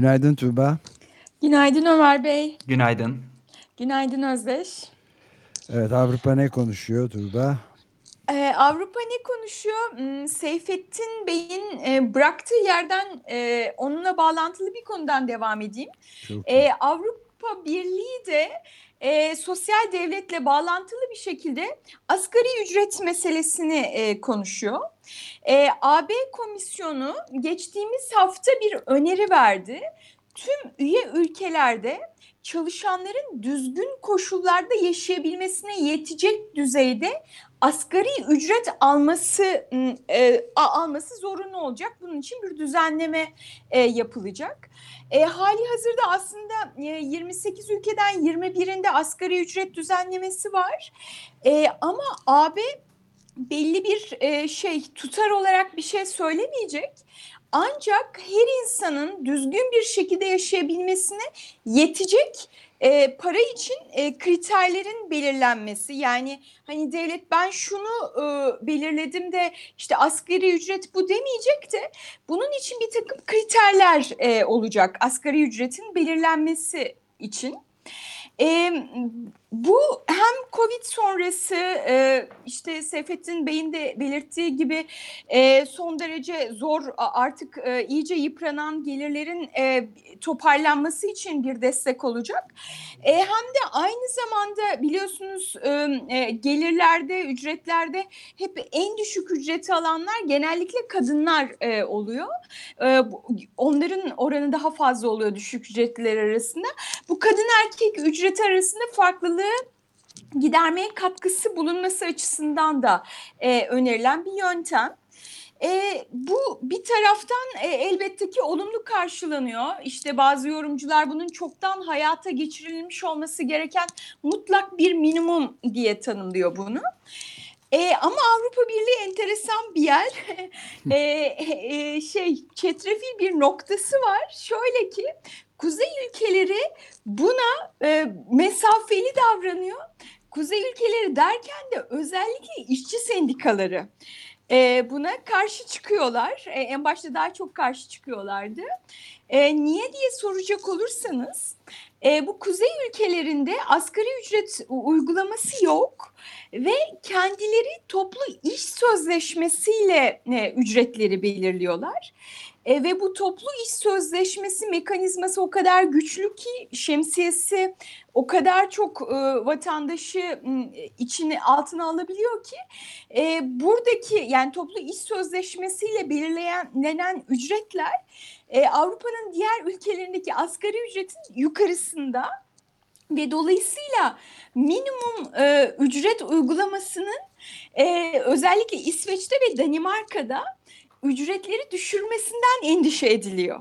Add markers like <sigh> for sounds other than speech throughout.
Günaydın Tuğba. Günaydın Ömer Bey. Günaydın. Günaydın Özdeş. Evet Avrupa ne konuşuyor Tuğba? Ee, Avrupa ne konuşuyor? Hmm, Seyfettin Bey'in e, bıraktığı yerden e, onunla bağlantılı bir konudan devam edeyim. E, Avrupa Birliği de e, sosyal devletle bağlantılı bir şekilde asgari ücret meselesini e, konuşuyor. E, AB Komisyonu geçtiğimiz hafta bir öneri verdi. Tüm üye ülkelerde çalışanların düzgün koşullarda yaşayabilmesine yetecek düzeyde asgari ücret alması e, alması zorunlu olacak. Bunun için bir düzenleme e, yapılacak. E, hali hazırda aslında e, 28 ülkeden 21'inde asgari ücret düzenlemesi var. E, ama AB belli bir e, şey tutar olarak bir şey söylemeyecek. Ancak her insanın düzgün bir şekilde yaşayabilmesine yetecek e, para için e, kriterlerin belirlenmesi yani hani devlet ben şunu e, belirledim de işte asgari ücret bu demeyecek de bunun için bir takım kriterler e, olacak asgari ücretin belirlenmesi için. E, bu hem Covid sonrası e, işte Seyfettin Bey'in de belirttiği gibi e, son derece zor artık e, iyice yıpranan gelirlerin toparlanması için bir destek olacak. Hem de aynı zamanda biliyorsunuz gelirlerde, ücretlerde hep en düşük ücreti alanlar genellikle kadınlar oluyor. Onların oranı daha fazla oluyor düşük ücretliler arasında. Bu kadın erkek ücreti arasında farklılığı gidermeye katkısı bulunması açısından da e, önerilen bir yöntem. E, bu bir taraftan e, elbette ki olumlu karşılanıyor. İşte bazı yorumcular bunun çoktan hayata geçirilmiş olması gereken mutlak bir minimum diye tanımlıyor bunu. E, ama Avrupa Birliği enteresan bir yer. <laughs> e, e, şey çetrefil bir noktası var. Şöyle ki kuzey ülkeleri buna e, mesafeli davranıyor. Kuzey ülkeleri derken de özellikle işçi sendikaları e, buna karşı çıkıyorlar. E, en başta daha çok karşı çıkıyorlardı. E, niye diye soracak olursanız e, bu kuzey ülkelerinde asgari ücret uygulaması yok ve kendileri toplu iş sözleşmesiyle e, ücretleri belirliyorlar. E, ve bu toplu iş sözleşmesi mekanizması o kadar güçlü ki şemsiyesi o kadar çok e, vatandaşı içini altına alabiliyor ki e, buradaki yani toplu iş sözleşmesiyle belirlenen ücretler e, Avrupa'nın diğer ülkelerindeki asgari ücretin yukarısında ve dolayısıyla minimum e, ücret uygulamasının e, özellikle İsveç'te ve Danimarka'da ücretleri düşürmesinden endişe ediliyor.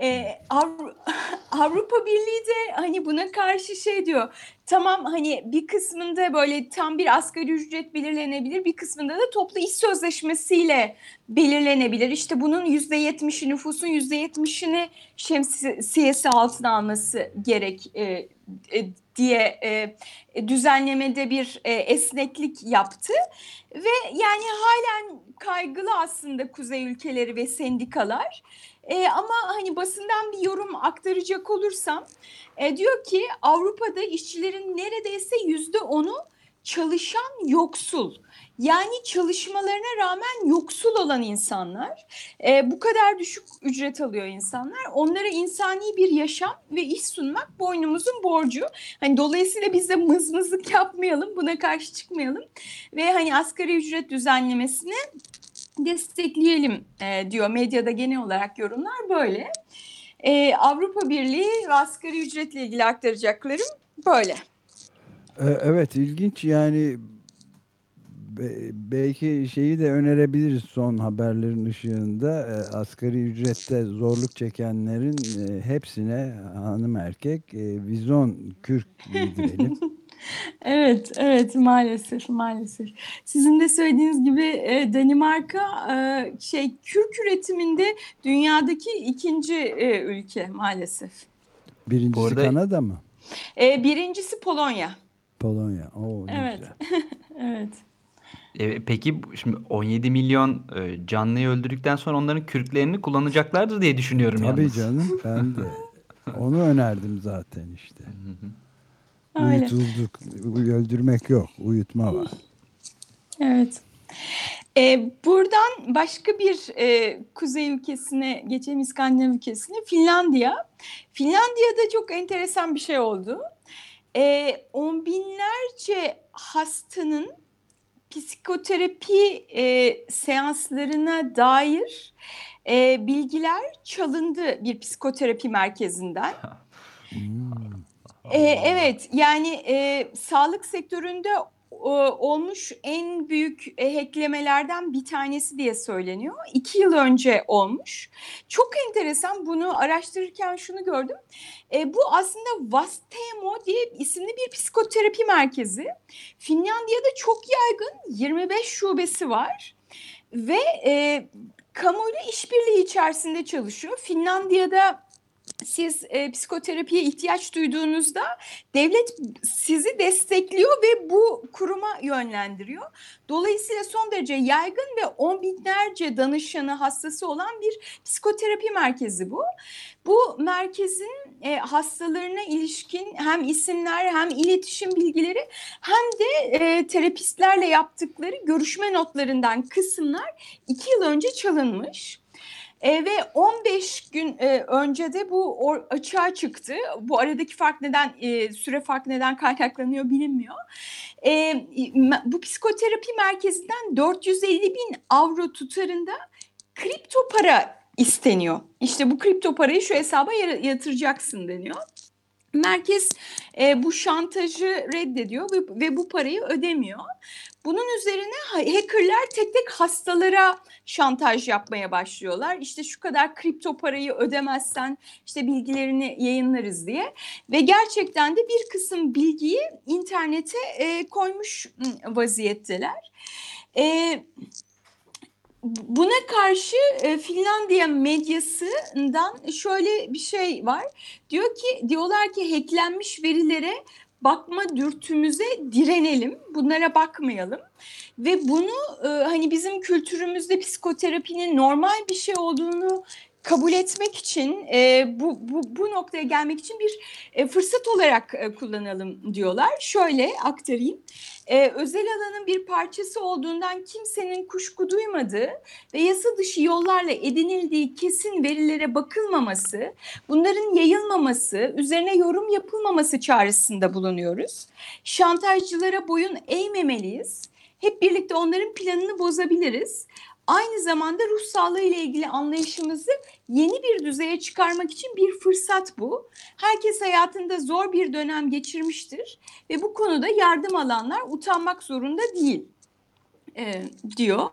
Ee, <laughs> Avrupa Birliği de hani buna karşı şey diyor. Tamam hani bir kısmında böyle tam bir asgari ücret belirlenebilir. Bir kısmında da toplu iş sözleşmesiyle belirlenebilir. İşte bunun yüzde yetmişi nüfusun yüzde yetmişini şemsiyesi altına alması gerek e, diye e, düzenlemede bir e, esneklik yaptı ve yani halen kaygılı aslında kuzey ülkeleri ve sendikalar. E, ama hani basından bir yorum aktaracak olursam e, diyor ki Avrupa'da işçilerin neredeyse yüzde onu çalışan yoksul. Yani çalışmalarına rağmen yoksul olan insanlar, e, bu kadar düşük ücret alıyor insanlar. Onlara insani bir yaşam ve iş sunmak boynumuzun borcu. Hani dolayısıyla biz de mızmızlık yapmayalım, buna karşı çıkmayalım ve hani asgari ücret düzenlemesini destekleyelim e, diyor medyada genel olarak yorumlar böyle. E, Avrupa Birliği ve asgari ücretle ilgili aktaracaklarım böyle. E, evet ilginç yani belki şeyi de önerebiliriz son haberlerin ışığında. E, asgari ücrette zorluk çekenlerin e, hepsine hanım erkek e, vizon kürk giydirelim. <laughs> evet, evet maalesef maalesef. Sizin de söylediğiniz gibi e, Danimarka e, şey kürk üretiminde dünyadaki ikinci e, ülke maalesef. Birincisi arada, Kanada mı? E, birincisi Polonya. Polonya. Oo, evet. <laughs> evet. E, peki şimdi 17 milyon e, canlıyı öldürdükten sonra onların kürklerini kullanacaklardır diye düşünüyorum Tabii yalnız. canım <laughs> ben de onu önerdim zaten işte. Uyutulduk. Öldürmek yok. Uyutma var. Evet. Ee, buradan başka bir e, kuzey ülkesine geçelim İskandinav ülkesine Finlandiya. Finlandiya'da çok enteresan bir şey oldu. Ee, on binlerce hastanın psikoterapi e, seanslarına dair e, bilgiler çalındı bir psikoterapi merkezinden. <laughs> e, evet yani e, sağlık sektöründe olmuş en büyük e, hacklemelerden bir tanesi diye söyleniyor. İki yıl önce olmuş. Çok enteresan bunu araştırırken şunu gördüm. E, bu aslında Vastemo diye isimli bir psikoterapi merkezi. Finlandiya'da çok yaygın 25 şubesi var. Ve e, kamuyla işbirliği içerisinde çalışıyor. Finlandiya'da siz e, psikoterapiye ihtiyaç duyduğunuzda devlet sizi destekliyor ve bu kuruma yönlendiriyor. Dolayısıyla son derece yaygın ve on binlerce danışanı hastası olan bir psikoterapi merkezi bu. Bu merkezin e, hastalarına ilişkin hem isimler hem iletişim bilgileri hem de e, terapistlerle yaptıkları görüşme notlarından kısımlar iki yıl önce çalınmış. E, ve 15 gün e, önce de bu or, açığa çıktı. Bu aradaki fark neden, e, süre fark neden kaynaklanıyor bilinmiyor. E, bu psikoterapi merkezinden 450 bin avro tutarında kripto para isteniyor. İşte bu kripto parayı şu hesaba yatıracaksın deniyor. Merkez e, bu şantajı reddediyor ve, ve bu parayı ödemiyor. Bunun üzerine hackerler tek tek hastalara şantaj yapmaya başlıyorlar. İşte şu kadar kripto parayı ödemezsen işte bilgilerini yayınlarız diye. Ve gerçekten de bir kısım bilgiyi internete e, koymuş vaziyetteler. E, Buna karşı e, Finlandiya medyasından şöyle bir şey var. Diyor ki diyorlar ki hacklenmiş verilere bakma dürtümüze direnelim. Bunlara bakmayalım. Ve bunu e, hani bizim kültürümüzde psikoterapinin normal bir şey olduğunu kabul etmek için e, bu, bu, bu noktaya gelmek için bir e, fırsat olarak e, kullanalım diyorlar. Şöyle aktarayım. E, özel alanın bir parçası olduğundan kimsenin kuşku duymadığı ve yasa dışı yollarla edinildiği kesin verilere bakılmaması, bunların yayılmaması, üzerine yorum yapılmaması çağrısında bulunuyoruz. Şantajcılara boyun eğmemeliyiz. Hep birlikte onların planını bozabiliriz aynı zamanda ruh sağlığı ile ilgili anlayışımızı yeni bir düzeye çıkarmak için bir fırsat bu. Herkes hayatında zor bir dönem geçirmiştir ve bu konuda yardım alanlar utanmak zorunda değil e, diyor.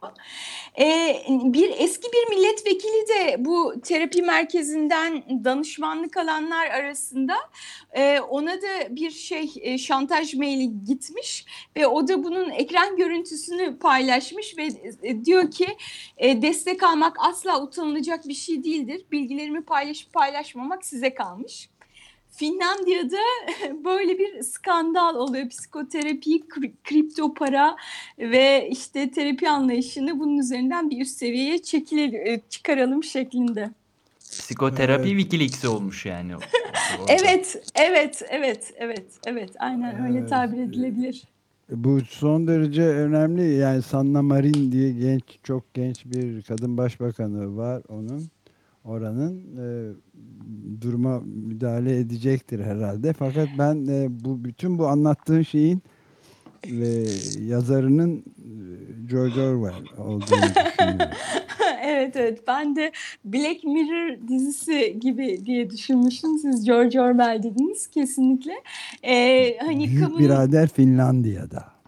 E, bir eski bir milletvekili de bu terapi merkezinden danışmanlık alanlar arasında e, ona da bir şey şantaj maili gitmiş ve o da bunun ekran görüntüsünü paylaşmış ve diyor ki destek almak asla utanılacak bir şey değildir. Bilgilerimi paylaşıp paylaşmamak size kalmış. Finlandiya'da <laughs> böyle bir skandal oluyor. Psikoterapi, kripto para ve işte terapi anlayışını bunun üzerinden bir üst seviyeye çekilelim, e, çıkaralım şeklinde. Psikoterapi evet. Wikileaks olmuş yani. <laughs> evet, evet, evet, evet, evet. Aynen öyle tabir edilebilir. Bu son derece önemli. Yani Sanna Marin diye genç, çok genç bir kadın başbakanı var onun oranın e, duruma müdahale edecektir herhalde. Fakat ben e, bu bütün bu anlattığın şeyin e, yazarının e, George Orwell olduğunu düşünüyorum. <laughs> evet evet ben de Black Mirror dizisi gibi diye düşünmüştüm. Siz George Orwell dediniz kesinlikle. Ee, hani Büyük kamunun... birader Finlandiya'da.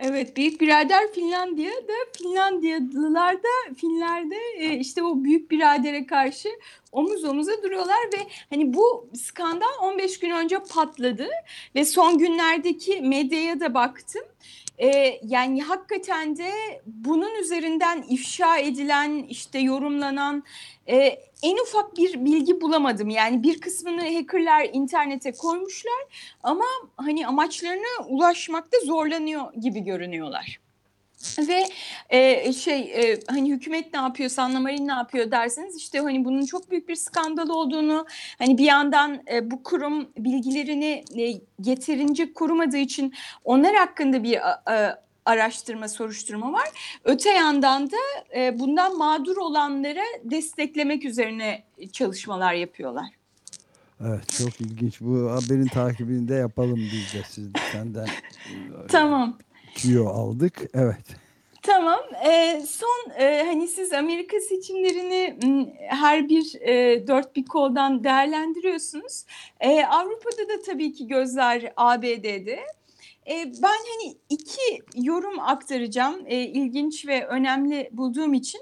Evet, büyük birader Finlandiya da Finlandiyalılar da Finlerde e, işte o büyük biradere karşı omuz omuza duruyorlar ve hani bu skandal 15 gün önce patladı ve son günlerdeki medyaya da baktım. Ee, yani hakikaten de bunun üzerinden ifşa edilen işte yorumlanan e, en ufak bir bilgi bulamadım. Yani bir kısmını hackerlar internete koymuşlar ama hani amaçlarına ulaşmakta zorlanıyor gibi görünüyorlar. Ve e, şey e, hani hükümet ne yapıyor, Marin ne yapıyor derseniz işte hani bunun çok büyük bir skandal olduğunu hani bir yandan e, bu kurum bilgilerini e, yeterince korumadığı için onlar hakkında bir e, araştırma, soruşturma var. Öte yandan da e, bundan mağdur olanlara desteklemek üzerine çalışmalar yapıyorlar. Evet çok ilginç. Bu haberin takibini de yapalım biz de siz senden. tamam. Tüyo aldık. Evet. Tamam. E, son e, hani siz Amerika seçimlerini her bir e, dört bir koldan değerlendiriyorsunuz. E, Avrupa'da da tabii ki gözler ABD'de. E, ben hani iki yorum aktaracağım e, ilginç ve önemli bulduğum için.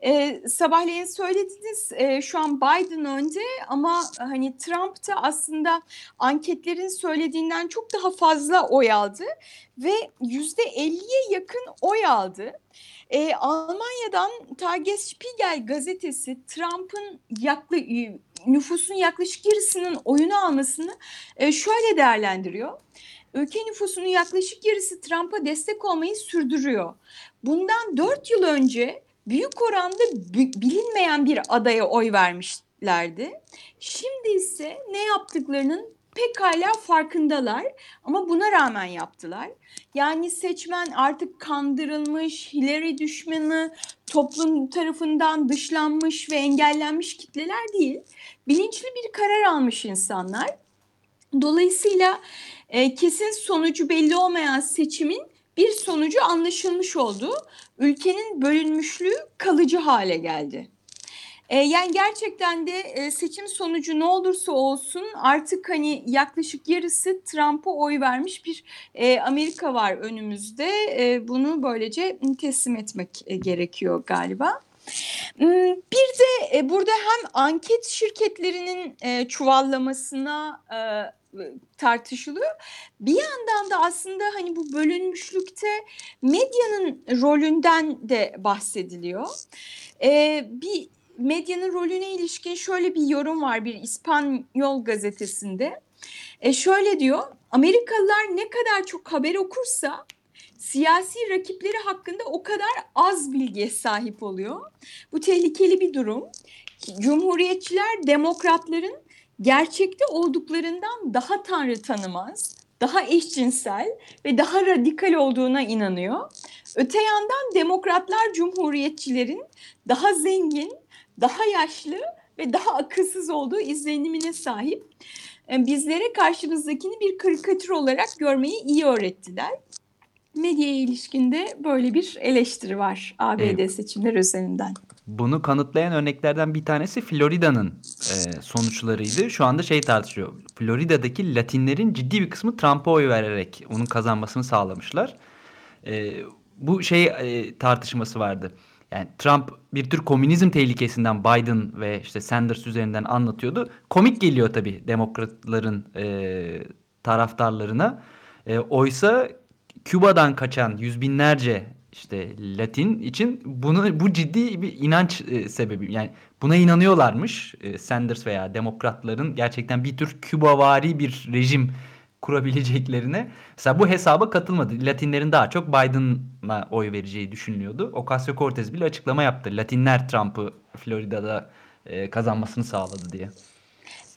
E, sabahleyin söylediniz e, şu an Biden önde ama hani Trump da aslında anketlerin söylediğinden çok daha fazla oy aldı ve yüzde 50'ye yakın oy aldı. E, Almanya'dan Tagesspiegel gazetesi Trump'ın yaklı, nüfusun yaklaşık yarısının oyunu almasını e, şöyle değerlendiriyor ülke nüfusunun yaklaşık yarısı Trump'a destek olmayı sürdürüyor. Bundan dört yıl önce büyük oranda bilinmeyen bir adaya oy vermişlerdi. Şimdi ise ne yaptıklarının pekala farkındalar ama buna rağmen yaptılar. Yani seçmen artık kandırılmış, Hillary düşmanı, toplum tarafından dışlanmış ve engellenmiş kitleler değil. Bilinçli bir karar almış insanlar. Dolayısıyla e, kesin sonucu belli olmayan seçimin bir sonucu anlaşılmış oldu. Ülkenin bölünmüşlüğü kalıcı hale geldi. E, yani gerçekten de e, seçim sonucu ne olursa olsun artık hani yaklaşık yarısı Trump'a oy vermiş bir e, Amerika var önümüzde. E, bunu böylece teslim etmek e, gerekiyor galiba. Hmm, bir de e, burada hem anket şirketlerinin e, çuvallamasına e, tartışılıyor. Bir yandan da aslında hani bu bölünmüşlükte medyanın rolünden de bahsediliyor. Ee, bir medyanın rolüne ilişkin şöyle bir yorum var bir İspanyol gazetesinde. E şöyle diyor, Amerikalılar ne kadar çok haber okursa siyasi rakipleri hakkında o kadar az bilgiye sahip oluyor. Bu tehlikeli bir durum. Cumhuriyetçiler demokratların gerçekte olduklarından daha tanrı tanımaz, daha eşcinsel ve daha radikal olduğuna inanıyor. Öte yandan demokratlar cumhuriyetçilerin daha zengin, daha yaşlı ve daha akılsız olduğu izlenimine sahip. E, bizlere karşımızdakini bir karikatür olarak görmeyi iyi öğrettiler. Medyaya ilişkinde böyle bir eleştiri var ABD evet. seçimler üzerinden. Bunu kanıtlayan örneklerden bir tanesi Florida'nın e, sonuçlarıydı. Şu anda şey tartışıyor. Florida'daki Latinlerin ciddi bir kısmı Trump'a oy vererek onun kazanmasını sağlamışlar. E, bu şey e, tartışması vardı. Yani Trump bir tür komünizm tehlikesinden Biden ve işte Sanders üzerinden anlatıyordu. Komik geliyor tabii demokratların e, taraftarlarına. E, oysa Küba'dan kaçan yüz binlerce işte Latin için bunu bu ciddi bir inanç e, sebebi. Yani buna inanıyorlarmış e, Sanders veya demokratların gerçekten bir tür Kübavari bir rejim kurabileceklerine. Mesela bu hesaba katılmadı. Latinlerin daha çok Biden'a oy vereceği düşünülüyordu. Ocasio-Cortez bile açıklama yaptı. Latinler Trump'ı Florida'da e, kazanmasını sağladı diye.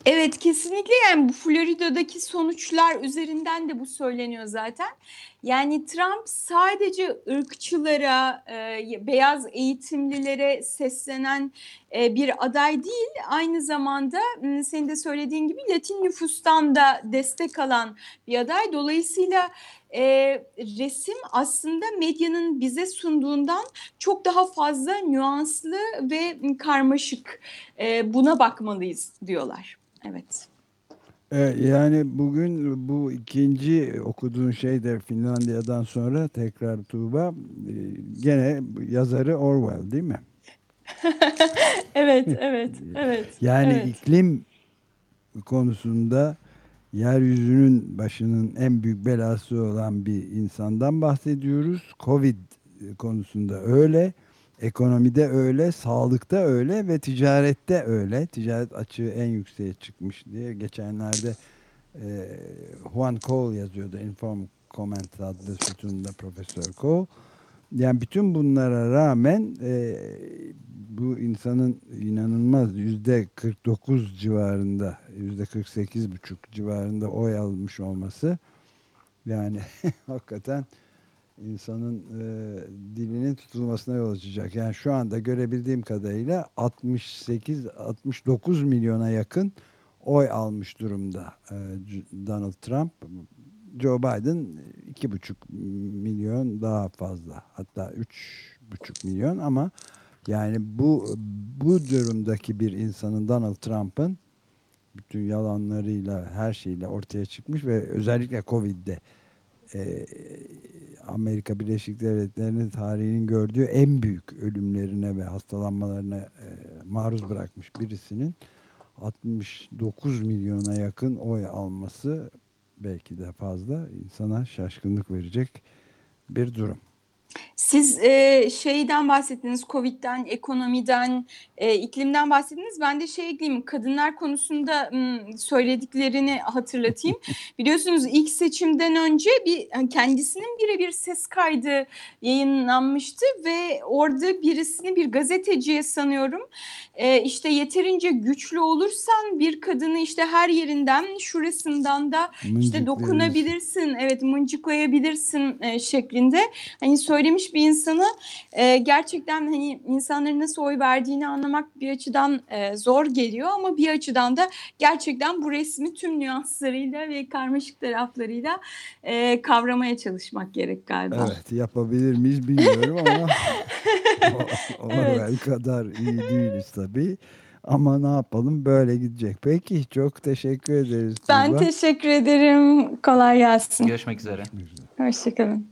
Evet kesinlikle yani bu Florida'daki sonuçlar üzerinden de bu söyleniyor zaten. Yani Trump sadece ırkçılara, e, beyaz eğitimlilere seslenen e, bir aday değil. Aynı zamanda senin de söylediğin gibi Latin nüfustan da destek alan bir aday. Dolayısıyla e, resim aslında medyanın bize sunduğundan çok daha fazla nüanslı ve karmaşık. Buna bakmalıyız diyorlar. Evet. E, yani bugün bu ikinci okuduğun şey de Finlandiya'dan sonra tekrar Tuğba e, gene yazarı Orwell değil mi? <laughs> evet, evet, evet. Yani evet. iklim konusunda yeryüzünün başının en büyük belası olan bir insandan bahsediyoruz. Covid konusunda öyle, ekonomide öyle, sağlıkta öyle ve ticarette öyle. Ticaret açığı en yükseğe çıkmış diye geçenlerde e, Juan Cole yazıyordu Inform Comment adlı sütununda Profesör Cole. Yani bütün bunlara rağmen e, bu insanın inanılmaz yüzde 49 civarında yüzde 48 buçuk civarında oy almış olması yani <laughs> hakikaten insanın e, dilinin tutulmasına yol açacak. Yani şu anda görebildiğim kadarıyla 68 69 milyona yakın oy almış durumda e, Donald Trump. Joe Biden iki buçuk milyon daha fazla hatta üç buçuk milyon ama yani bu bu durumdaki bir insanın Donald Trump'ın bütün yalanlarıyla her şeyle ortaya çıkmış ve özellikle Covid'de e, Amerika Birleşik Devletleri'nin tarihinin gördüğü en büyük ölümlerine ve hastalanmalarına e, maruz bırakmış birisinin 69 milyona yakın oy alması belki de fazla insana şaşkınlık verecek bir durum. Siz e, şeyden bahsettiniz, Covid'den, ekonomiden, e, iklimden bahsettiniz. Ben de şey ekleyeyim, kadınlar konusunda m, söylediklerini hatırlatayım. <laughs> Biliyorsunuz ilk seçimden önce bir kendisinin birebir ses kaydı yayınlanmıştı ve orada birisini bir gazeteciye sanıyorum e, işte yeterince güçlü olursan bir kadını işte her yerinden şurasından da işte dokunabilirsin, evet mıncıklayabilirsin e, şeklinde hani söylemiş bir insanı e, gerçekten hani insanların nasıl oy verdiğini anlamak bir açıdan e, zor geliyor ama bir açıdan da gerçekten bu resmi tüm nüanslarıyla ve karmaşık taraflarıyla e, kavramaya çalışmak gerek galiba. Evet yapabilir miyiz bilmiyorum ama <laughs> o, o evet. kadar iyi değiliz tabii. Ama ne yapalım böyle gidecek. Peki çok teşekkür ederiz. Ben Tuğba. teşekkür ederim. Kolay gelsin. Görüşmek üzere. Hoşçakalın.